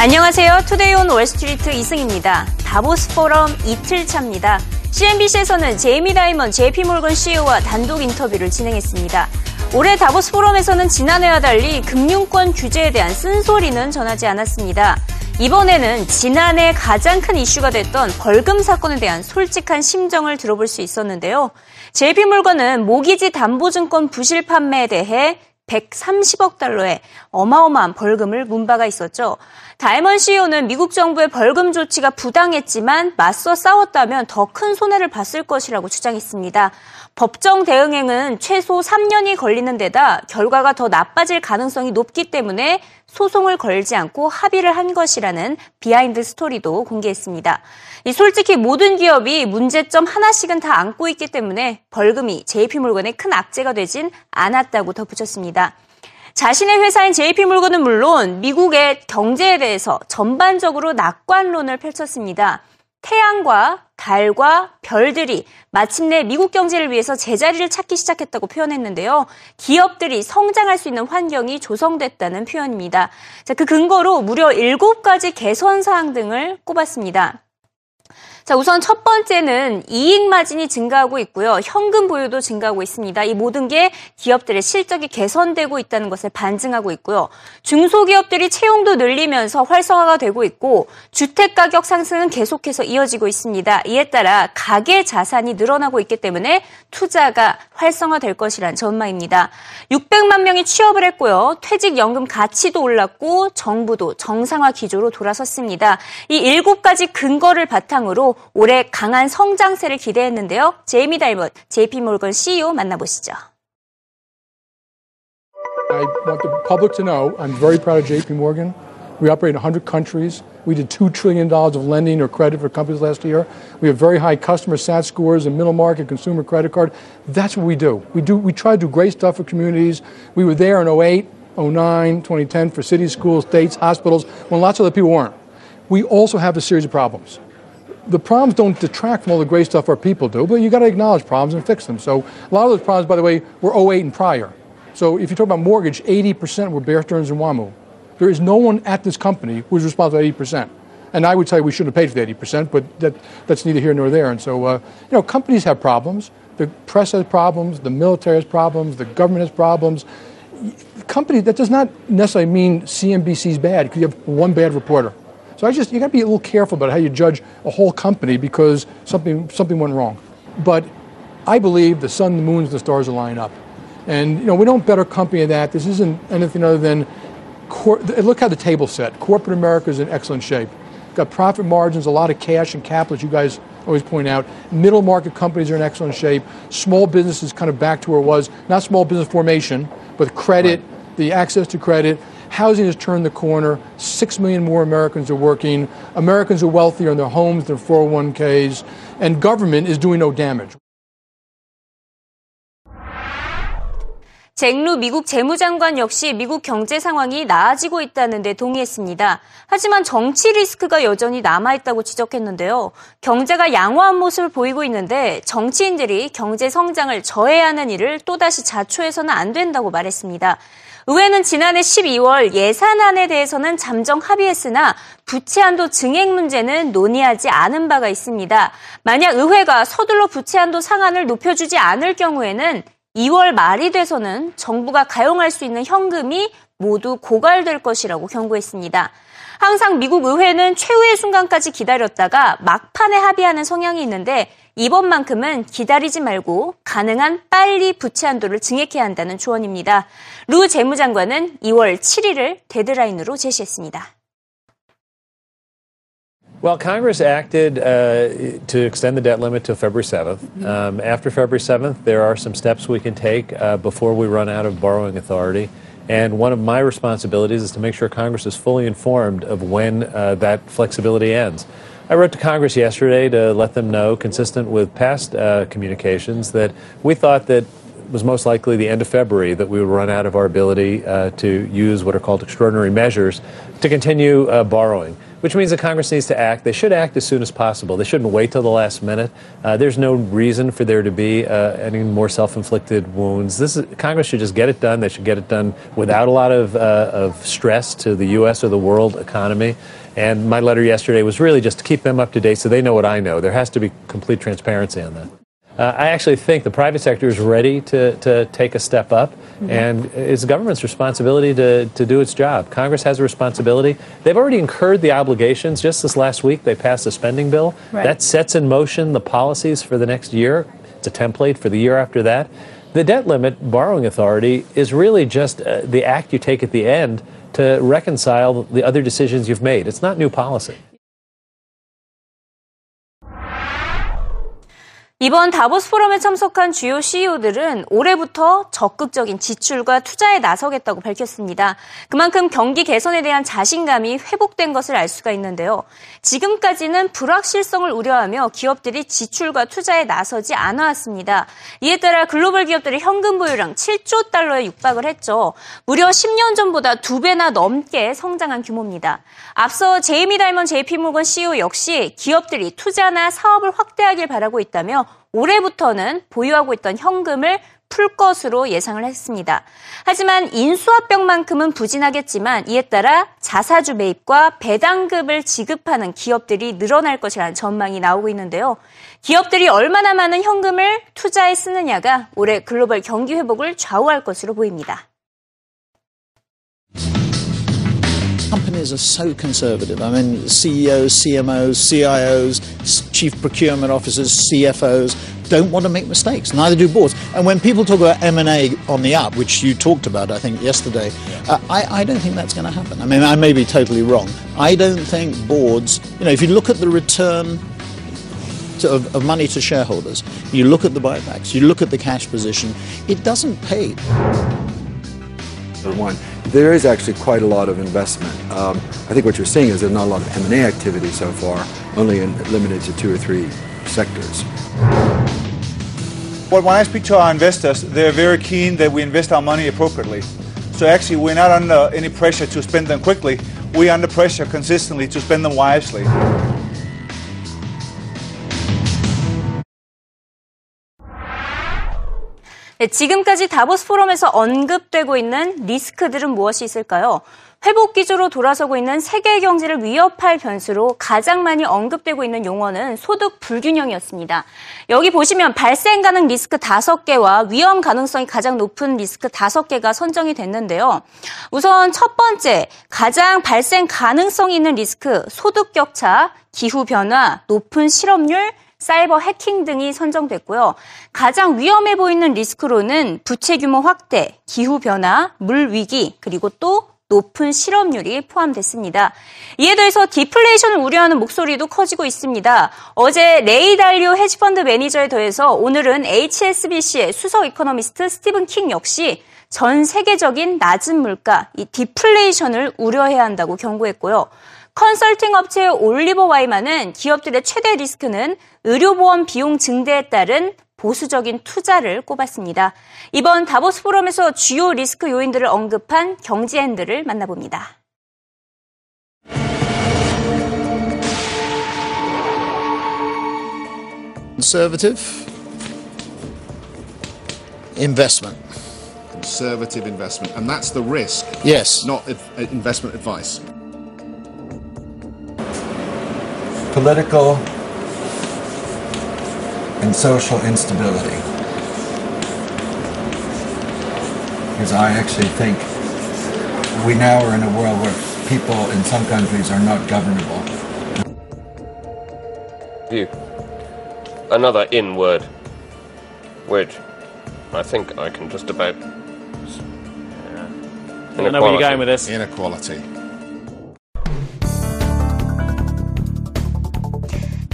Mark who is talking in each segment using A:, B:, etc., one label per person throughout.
A: 안녕하세요. Today on Wall Street 이승입니다. 다보스 포럼 이틀 차입니다. CNBC에서는 제이미 다이먼 JP몰건 CEO와 단독 인터뷰를 진행했습니다. 올해 다보스 포럼에서는 지난해와 달리 금융권 규제에 대한 쓴소리는 전하지 않았습니다. 이번에는 지난해 가장 큰 이슈가 됐던 벌금 사건에 대한 솔직한 심정을 들어볼 수 있었는데요. JP몰건은 모기지 담보증권 부실 판매에 대해 130억 달러의 어마어마한 벌금을 문 바가 있었죠. 다이먼 CEO는 미국 정부의 벌금 조치가 부당했지만 맞서 싸웠다면 더 큰 손해를 봤을 것이라고 주장했습니다. 법정 대응은 최소 3년이 걸리는 데다 결과가 더 나빠질 가능성이 높기 때문에 소송을 걸지 않고 합의를 한 것이라는 behind story도 공개했습니다. 솔직히 모든 기업이 문제점 하나씩은 다 안고 있기 때문에 벌금이 JP몰건의 큰 악재가 되진 않았다고 덧붙였습니다. 자신의 회사인 JP물건은 물론 미국의 경제에 대해서 전반적으로 낙관론을 펼쳤습니다. 태양과 달과 별들이 마침내 미국 경제를 위해서 제자리를 찾기 시작했다고 표현했는데요. 기업들이 성장할 수 있는 환경이 조성됐다는 표현입니다. 자, 그 근거로 무려 7가지 개선 사항 등을 꼽았습니다. 자, 우선 첫 번째는 이익 마진이 증가하고 있고요. 현금 보유도 증가하고 있습니다. 이 모든 게 기업들의 실적이 개선되고 있다는 것을 반증하고 있고요. 중소기업들이 채용도 늘리면서 활성화가 되고 있고 주택 가격 상승은 계속해서 이어지고 있습니다. 이에 따라 가계 자산이 늘어나고 있기 때문에 투자가 활성화될 것이란 전망입니다. 600만 명이 취업을 했고요. 퇴직연금 가치도 올랐고 정부도 정상화 기조로 돌아섰습니다. 이 7가지 근거를 바탕으로 올해 강한 성장세를 기대했는데요. 제이미 달먼 JP몰건 CEO 만나보시죠.
B: I want the public to know I'm very proud of JP Morgan. We operate in 100 countries. We did $2 trillion of lending or credit for companies last year. We have very high customer SAT scores and middle market consumer credit card. That's what we do. We, do. we try to do great stuff for communities. We were there in 08, 09, 2010 for cities, schools, states, hospitals, when lots of other people weren't. We also have a series of problems the problems don't detract from all the great stuff our people do, but you got to acknowledge problems and fix them. So a lot of those problems, by the way, were 08 and prior. So if you talk about mortgage, 80% were Bear Stearns and WAMU. There is no one at this company who is responsible for 80%. And I would you we shouldn't have paid for the 80%, but that, that's neither here nor there. And so, uh, you know, companies have problems. The press has problems. The military has problems. The government has problems. Company, that does not necessarily mean CNBC is bad because you have one bad reporter. So I just you got to be a little careful about how you judge a whole company because something something went wrong. But I believe the sun, the moons, the stars are lining up, and you know we don't better company than that. This isn't anything other than cor- look how the table set. Corporate America is in excellent shape. Got profit margins, a lot of cash and capital, as you guys always point out. Middle market companies are in excellent shape. Small businesses kind of back to where it was. Not small business formation, but credit, right. the access to credit. Housing has turned the corner. Six million more Americans are working. Americans are wealthier in their homes, their 401ks, and government is doing no damage.
A: 잭루 미국 재무장관 역시 미국 경제 상황이 나아지고 있다는 데 동의했습니다. 하지만 정치 리스크가 여전히 남아있다고 지적했는데요. 경제가 양호한 모습을 보이고 있는데 정치인들이 경제 성장을 저해하는 일을 또다시 자초해서는 안 된다고 말했습니다. 의회는 지난해 12월 예산안에 대해서는 잠정 합의했으나 부채 한도 증액 문제는 논의하지 않은 바가 있습니다. 만약 의회가 서둘러 부채 한도 상한을 높여주지 않을 경우에는 2월 말이 돼서는 정부가 가용할 수 있는 현금이 모두 고갈될 것이라고 경고했습니다. 항상 미국 의회는 최후의 순간까지 기다렸다가 막판에 합의하는 성향이 있는데 이번만큼은 기다리지 말고 가능한 빨리 부채 한도를 증액해야 한다는 조언입니다. 루 재무장관은 2월 7일을 데드라인으로 제시했습니다.
C: Well, Congress acted uh, to extend the debt limit to February 7th. Um, after February 7th, there are some steps we can take uh, before we run out of borrowing authority. And one of my responsibilities is to make sure Congress is fully informed of when uh, that flexibility ends. I wrote to Congress yesterday to let them know, consistent with past uh, communications, that we thought that was most likely the end of February that we would run out of our ability uh, to use what are called extraordinary measures to continue uh, borrowing which means that Congress needs to act. They should act as soon as possible. They shouldn't wait till the last minute. Uh, there's no reason for there to be uh, any more self-inflicted wounds. This is, Congress should just get it done. They should get it done without a lot of, uh, of stress to the U.S. or the world economy. And my letter yesterday was really just to keep them up to date so they know what I know. There has to be complete transparency on that. Uh, I actually think the private sector is ready to, to take a step up, mm-hmm. and it's the government's responsibility to, to do its job. Congress has a responsibility. They've already incurred the obligations. Just this last week, they passed a spending bill right. that sets in motion the policies for the next year. It's a template for the year after that. The debt limit borrowing authority is really just uh, the act you take at the end to reconcile the other decisions you've made. It's not new policy.
A: 이번 다보스 포럼에 참석한 주요 CEO들은 올해부터 적극적인 지출과 투자에 나서겠다고 밝혔습니다. 그만큼 경기 개선에 대한 자신감이 회복된 것을 알 수가 있는데요. 지금까지는 불확실성을 우려하며 기업들이 지출과 투자에 나서지 않아왔습니다. 이에 따라 글로벌 기업들의 현금 보유량 7조 달러에 육박을 했죠. 무려 10년 전보다 두 배나 넘게 성장한 규모입니다. 앞서 제이미 다이먼 JP모건 CEO 역시 기업들이 투자나 사업을 확대하길 바라고 있다며 올해부터는 보유하고 있던 현금을 풀 것으로 예상을 했습니다. 하지만 인수합병만큼은 부진하겠지만 이에 따라 자사주 매입과 배당급을 지급하는 기업들이 늘어날 것이라는 전망이 나오고 있는데요. 기업들이 얼마나 많은 현금을 투자에 쓰느냐가 올해 글로벌 경기 회복을 좌우할 것으로 보입니다.
D: Companies are so conservative. I mean, CEOs, CMOs, CIOs, chief procurement officers, CFOs don't want to make mistakes. Neither do boards. And when people talk about M&A on the up, which you talked about, I think, yesterday, uh, I, I don't think that's going to happen. I mean, I may be totally wrong. I don't think boards, you know, if you look at the return to, of, of money to shareholders, you look at the buybacks, you look at the cash position, it doesn't pay.
E: One, there is actually quite a lot of investment. Um, I think what you're seeing is there's not a lot of M&A activity so far, only in, limited to two or three sectors.
F: Well, when I speak to our investors, they're very keen that we invest our money appropriately. So actually, we're not under any pressure to spend them quickly. We're under pressure consistently to spend them wisely.
A: 네, 지금까지 다보스 포럼에서 언급되고 있는 리스크들은 무엇이 있을까요? 회복 기조로 돌아서고 있는 세계 경제를 위협할 변수로 가장 많이 언급되고 있는 용어는 소득 불균형이었습니다. 여기 보시면 발생 가능 리스크 5개와 위험 가능성이 가장 높은 리스크 5개가 선정이 됐는데요. 우선 첫 번째, 가장 발생 가능성이 있는 리스크, 소득 격차, 기후 변화, 높은 실업률, 사이버 해킹 등이 선정됐고요. 가장 위험해 보이는 리스크로는 부채 규모 확대, 기후 변화, 물 위기, 그리고 또 높은 실업률이 포함됐습니다. 이에 더해서 디플레이션을 우려하는 목소리도 커지고 있습니다. 어제 레이 달리오 헤지펀드 매니저에 더해서 오늘은 HSBC의 수석 이코노미스트 스티븐 킹 역시 전 세계적인 낮은 물가, 이 디플레이션을 우려해야 한다고 경고했고요. 컨설팅 업체 올리버 와이만은 기업들의 최대 리스크는 의료보험 비용 증대에 따른 보수적인 투자를 꼽았습니다. 이번 다보스 포럼에서 주요 리스크 요인들을 언급한 경제인들을 만나봅니다.
D: Conservative investment.
G: Conservative investment, and that's the risk.
D: Yes.
G: Not investment advice.
H: political and social instability. Because I actually think we now are in a world where people in some countries are not governable.
I: You. Another in word, which I think I can just about. Yeah.
J: I know where you're going with this.
G: Inequality.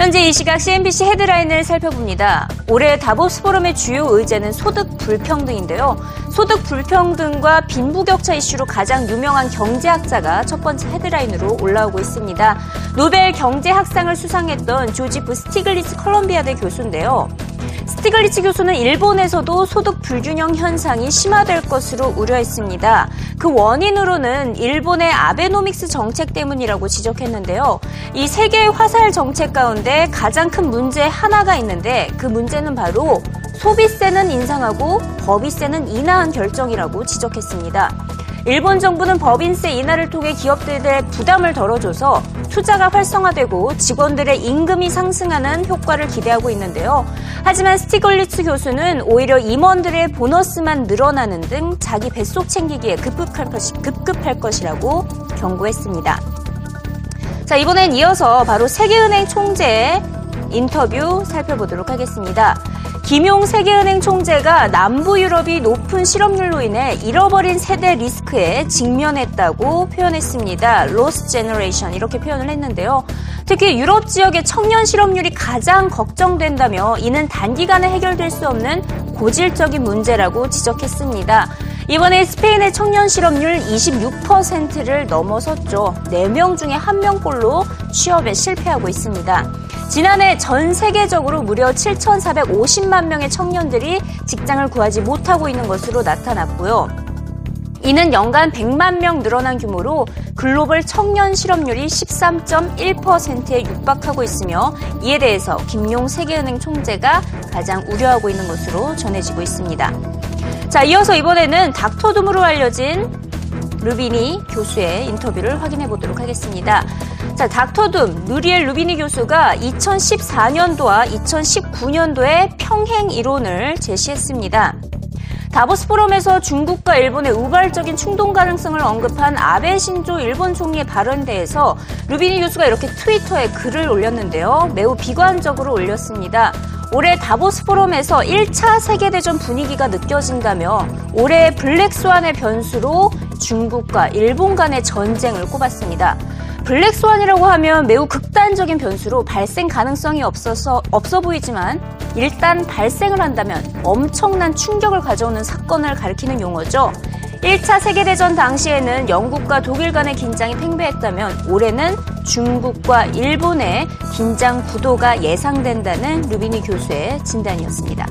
A: 현재 이 시각 CNBC 헤드라인을 살펴봅니다. 올해 다보스 포럼의 주요 의제는 소득 불평등인데요. 소득 불평등과 빈부격차 이슈로 가장 유명한 경제학자가 첫 번째 헤드라인으로 올라오고 있습니다. 노벨 경제학상을 수상했던 조지프 스티글리츠 컬럼비아대 교수인데요. 스티글리츠 교수는 일본에서도 소득 불균형 현상이 심화될 것으로 우려했습니다. 그 원인으로는 일본의 아베노믹스 정책 때문이라고 지적했는데요. 이 세 개의 화살 정책 가운데 가장 큰 문제 하나가 있는데 그 문제는 바로 소비세는 인상하고 법인세는 인하한 결정이라고 지적했습니다. 일본 정부는 법인세 인하를 통해 기업들의 부담을 덜어줘서 투자가 활성화되고 직원들의 임금이 상승하는 효과를 기대하고 있는데요. 하지만 스티글리츠 교수는 오히려 임원들의 보너스만 늘어나는 등 자기 뱃속 챙기기에 급급할, 것이, 급급할 것이라고 경고했습니다. 자, 이번엔 이어서 바로 세계은행 총재의 인터뷰 살펴보도록 하겠습니다. 김용 세계은행 총재가 남부 유럽이 높은 실업률로 인해 잃어버린 세대 리스크에 직면했다고 표현했습니다. Lost Generation 이렇게 표현을 했는데요. 특히 유럽 지역의 청년 실업률이 가장 걱정된다며 이는 단기간에 해결될 수 없는 고질적인 문제라고 지적했습니다. 이번에 스페인의 청년 실업률 26%를 넘어섰죠. 4명 중에 1명꼴로 취업에 실패하고 있습니다. 지난해 전 세계적으로 무려 7,450만 명의 청년들이 직장을 구하지 못하고 있는 것으로 나타났고요. 이는 연간 100만 명 늘어난 규모로 글로벌 청년 실업률이 13.1%에 육박하고 있으며 이에 대해서 김용 세계은행 총재가 가장 우려하고 있는 것으로 전해지고 있습니다. 자, 이어서 이번에는 닥터둠으로 알려진 루비니 교수의 인터뷰를 확인해 보도록 하겠습니다. 자, 닥터둠 누리엘 루비니 교수가 2014년도와 2019년도에 평행 이론을 제시했습니다. 다보스 포럼에서 중국과 일본의 우발적인 충동 가능성을 언급한 아베 신조 일본 총리의 발언에 대해서 루비니 교수가 이렇게 트위터에 글을 올렸는데요. 매우 비관적으로 올렸습니다. 올해 다보스 포럼에서 1차 세계대전 분위기가 느껴진다며 올해 블랙스완의 변수로 중국과 일본 간의 전쟁을 꼽았습니다. 블랙스완이라고 하면 매우 극단적인 변수로 발생 가능성이 없어서 없어 보이지만 일단 발생을 한다면 엄청난 충격을 가져오는 사건을 가리키는 용어죠. 1차 세계대전 당시에는 영국과 독일 간의 긴장이 팽배했다면 올해는 중국과 일본의 긴장 구도가 예상된다는 루비니 교수의 진단이었습니다.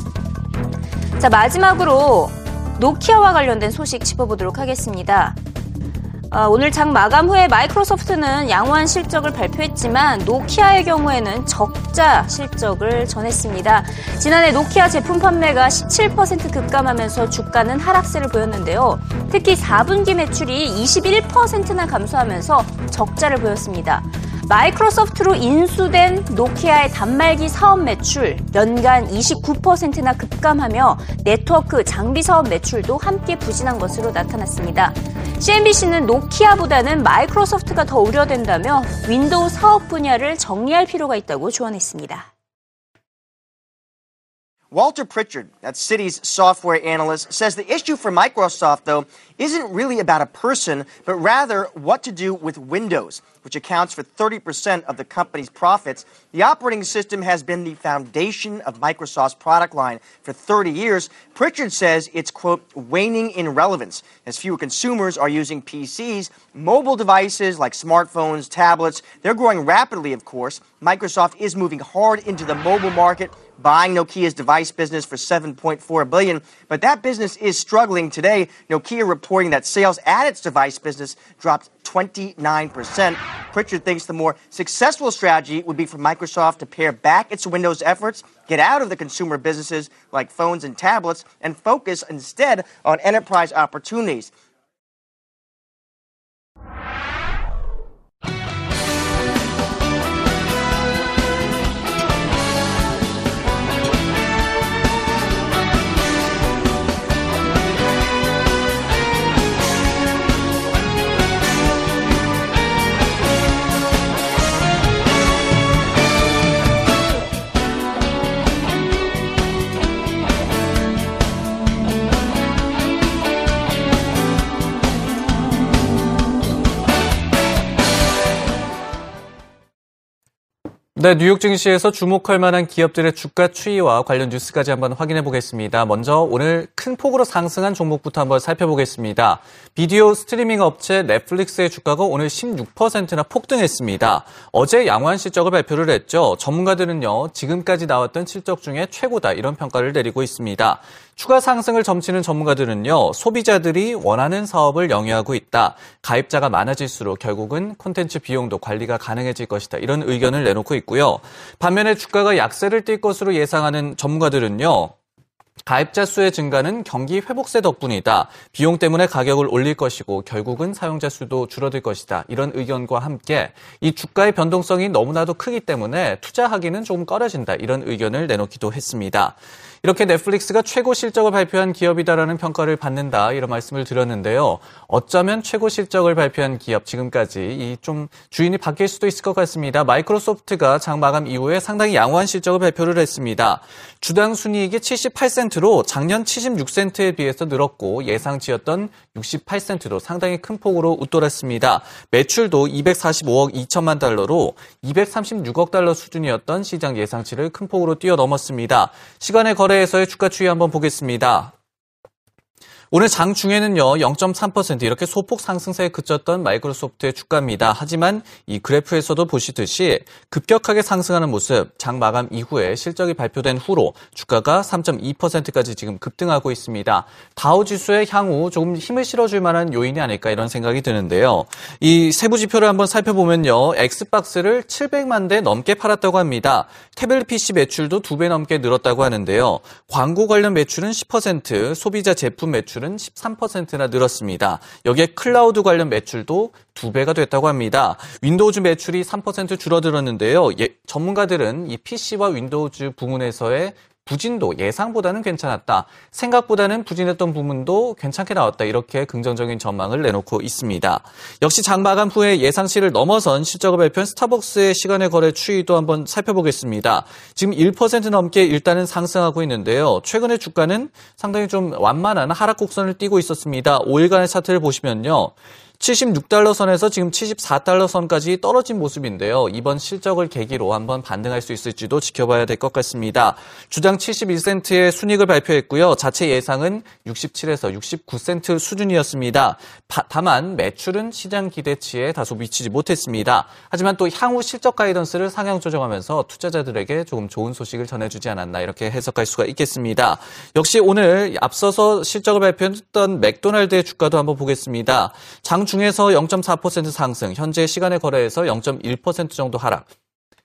A: 자, 마지막으로 노키아와 관련된 소식 짚어보도록 하겠습니다. 아, 오늘 장 마감 후에 마이크로소프트는 양호한 실적을 발표했지만 노키아의 경우에는 적자 실적을 전했습니다. 지난해 노키아 제품 판매가 17% 급감하면서 주가는 하락세를 보였는데요. 특히 4분기 매출이 21%나 감소하면서 적자를 보였습니다. 마이크로소프트로 인수된 노키아의 단말기 사업 매출 연간 29%나 급감하며 네트워크 장비 사업 매출도 함께 부진한 것으로 나타났습니다. CNBC는 노키아보다는 마이크로소프트가 더 우려된다며 윈도우 사업 분야를 정리할 필요가 있다고 조언했습니다.
J: Walter Pritchard, that's Citi's software analyst, says the issue for Microsoft, though, isn't really about a person, but rather what to do with Windows, which accounts for 30% of the company's profits. The operating system has been the foundation of Microsoft's product line for 30 years. Pritchard says it's, quote, waning in relevance as fewer consumers are using PCs. Mobile devices like smartphones, tablets, they're growing rapidly, of course. Microsoft is moving hard into the mobile market buying Nokia's device business for 7.4 billion, but that business is struggling today. Nokia reporting that sales at its device business dropped 29%. Pritchard thinks the more successful strategy would be for Microsoft to pare back its Windows efforts, get out of the consumer businesses like phones and tablets, and focus instead on enterprise opportunities.
K: 네, 뉴욕 증시에서 주목할 만한 기업들의 주가 추이와 관련 뉴스까지 한번 확인해 보겠습니다. 먼저 오늘 큰 폭으로 상승한 종목부터 한번 살펴보겠습니다. 비디오 스트리밍 업체 넷플릭스의 주가가 오늘 16%나 폭등했습니다. 어제 양호한 실적을 발표를 했죠. 전문가들은요, 지금까지 나왔던 실적 중에 최고다 이런 평가를 내리고 있습니다. 추가 상승을 점치는 전문가들은요, 소비자들이 원하는 사업을 영위하고 있다. 가입자가 많아질수록 결국은 콘텐츠 비용도 관리가 가능해질 것이다. 이런 의견을 내놓고 있고요. 반면에 주가가 약세를 띌 것으로 예상하는 전문가들은요, 가입자 수의 증가는 경기 회복세 덕분이다. 비용 때문에 가격을 올릴 것이고 결국은 사용자 수도 줄어들 것이다. 이런 의견과 함께 이 주가의 변동성이 너무나도 크기 때문에 투자하기는 조금 꺼려진다. 이런 의견을 내놓기도 했습니다. 이렇게 넷플릭스가 최고 실적을 발표한 기업이다라는 평가를 받는다 이런 말씀을 드렸는데요. 어쩌면 최고 실적을 발표한 기업 지금까지 이 좀 주인이 바뀔 수도 있을 것 같습니다. 마이크로소프트가 장 마감 이후에 상당히 양호한 실적을 발표를 했습니다. 주당 순이익이 78센트 로 작년 76센트에 비해서 늘었고 예상치였던 68센트로 상당히 큰 폭으로 웃돌았습니다. 매출도 245억 2천만 달러로 236억 달러 수준이었던 시장 예상치를 큰 폭으로 뛰어넘었습니다. 시간의 거래 거래에서의 주가 추이 한번 보겠습니다. 오늘 장 중에는요, 0.3% 이렇게 소폭 상승세에 그쳤던 마이크로소프트의 주가입니다. 하지만 이 그래프에서도 보시듯이 급격하게 상승하는 모습, 장 마감 이후에 실적이 발표된 후로 주가가 3.2%까지 지금 급등하고 있습니다. 다우 지수의 향후 조금 힘을 실어줄 만한 요인이 아닐까 이런 생각이 드는데요. 이 세부 지표를 한번 살펴보면요, 엑스박스를 700만 대 넘게 팔았다고 합니다. 태블릿 PC 매출도 2배 넘게 늘었다고 하는데요. 광고 관련 매출은 10%, 소비자 제품 매출 매출은 13%나 늘었습니다. 여기에 클라우드 관련 매출도 두 배가 됐다고 합니다. 윈도우즈 매출이 3% 줄어들었는데요. 예, 전문가들은 이 PC와 윈도우즈 부문에서의 부진도 예상보다는 괜찮았다. 생각보다는 부진했던 부분도 괜찮게 나왔다. 이렇게 긍정적인 전망을 내놓고 있습니다. 역시 장 마감 후에 예상치를 넘어선 실적을 발표한 스타벅스의 시간의 거래 추이도 한번 살펴보겠습니다. 지금 1% 넘게 일단은 상승하고 있는데요. 최근에 주가는 상당히 좀 완만한 하락 곡선을 띄고 있었습니다. 5일간의 차트를 보시면요. 76달러 선에서 지금 74달러 선까지 떨어진 모습인데요. 이번 실적을 계기로 한번 반등할 수 있을지도 지켜봐야 될 것 같습니다. 주당 71센트의 순익을 발표했고요. 자체 예상은 67에서 69센트 수준이었습니다. 다만 매출은 시장 기대치에 다소 미치지 못했습니다. 하지만 또 향후 실적 가이던스를 상향 조정하면서 투자자들에게 조금 좋은 소식을 전해주지 않았나 이렇게 해석할 수가 있겠습니다. 역시 오늘 앞서서 실적을 발표했던 맥도날드의 주가도 한번 보겠습니다. 장 중에서 0.4% 상승, 현재 시간의 거래에서 0.1% 정도 하락.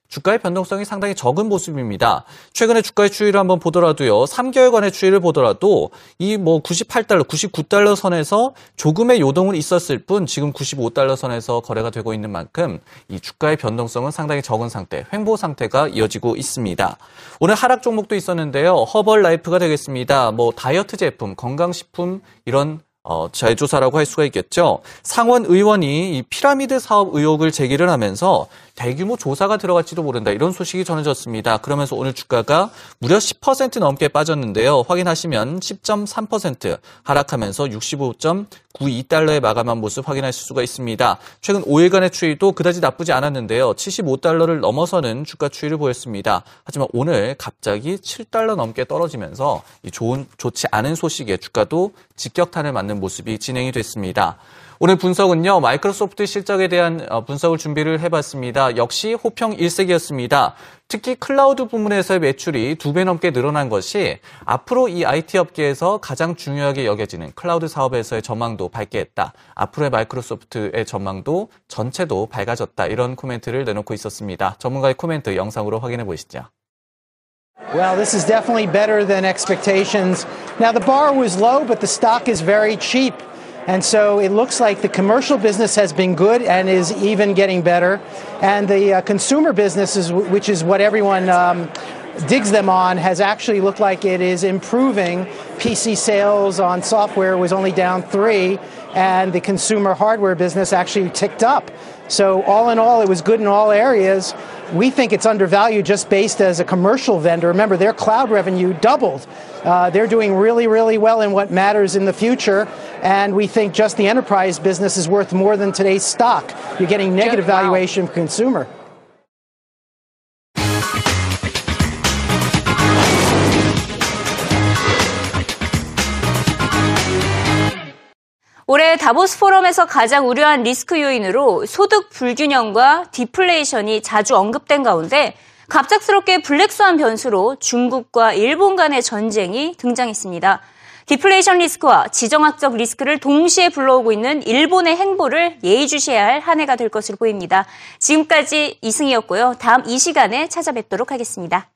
K: 주가의 변동성이 상당히 적은 모습입니다. 최근에 주가의 추이를 한번 보더라도요, 3개월간의 추이를 보더라도 이 뭐 98달러, 99달러 선에서 조금의 요동은 있었을 뿐 지금 95달러 선에서 거래가 되고 있는 만큼 이 주가의 변동성은 상당히 적은 상태, 횡보 상태가 이어지고 있습니다. 오늘 하락 종목도 있었는데요, 허벌 라이프가 되겠습니다. 뭐 다이어트 제품, 건강식품 이런 어, 재조사라고 할 수가 있겠죠. 상원 의원이 이 피라미드 사업 의혹을 제기를 하면서 대규모 조사가 들어갈지도 모른다. 이런 소식이 전해졌습니다. 그러면서 오늘 주가가 무려 10% 넘게 빠졌는데요. 확인하시면 10.3% 하락하면서 65.92달러에 마감한 모습 확인할 수가 있습니다. 최근 5일간의 추이도 그다지 나쁘지 않았는데요. 75달러를 넘어서는 주가 추이를 보였습니다. 하지만 오늘 갑자기 7달러 넘게 떨어지면서 좋은 좋지 않은 소식에 주가도 직격탄을 맞는 모습이 진행이 됐습니다. 오늘 분석은요, 마이크로소프트 실적에 대한 어, 분석을 준비를 해봤습니다. 역시 호평 일색이었습니다. 특히 클라우드 부문에서의 매출이 두 배 넘게 늘어난 것이 앞으로 이 IT 업계에서 가장 중요하게 여겨지는 클라우드 사업에서의 전망도 밝게 했다. 앞으로의 마이크로소프트의 전망도 전체도 밝아졌다. 이런 코멘트를 내놓고 있었습니다. 전문가의 코멘트 영상으로 확인해 보시죠.
L: Well, this is definitely better than expectations. Now, the bar was low, but the stock is very cheap. And so it looks like the commercial business has been good and is even getting better. And the uh, consumer business, is, which is what everyone um, digs them on, has actually looked like it is improving. PC sales on software was only down three, and the consumer hardware business actually ticked up. So, all in all, it was good in all areas. We think it's undervalued just based as a commercial vendor. Remember, their cloud revenue doubled. Uh, they're doing really, really well in what matters in the future. And we think just the enterprise business is worth more than today's stock. You're getting negative valuation for consumer.
A: 올해 다보스 포럼에서 가장 우려한 리스크 요인으로 소득 불균형과 디플레이션이 자주 언급된 가운데 갑작스럽게 블랙스완 변수로 중국과 일본 간의 전쟁이 등장했습니다. 디플레이션 리스크와 지정학적 리스크를 동시에 불러오고 있는 일본의 행보를 예의주시해야 할 한 해가 될 것으로 보입니다. 지금까지 이승이었고요. 다음 이 시간에 찾아뵙도록 하겠습니다.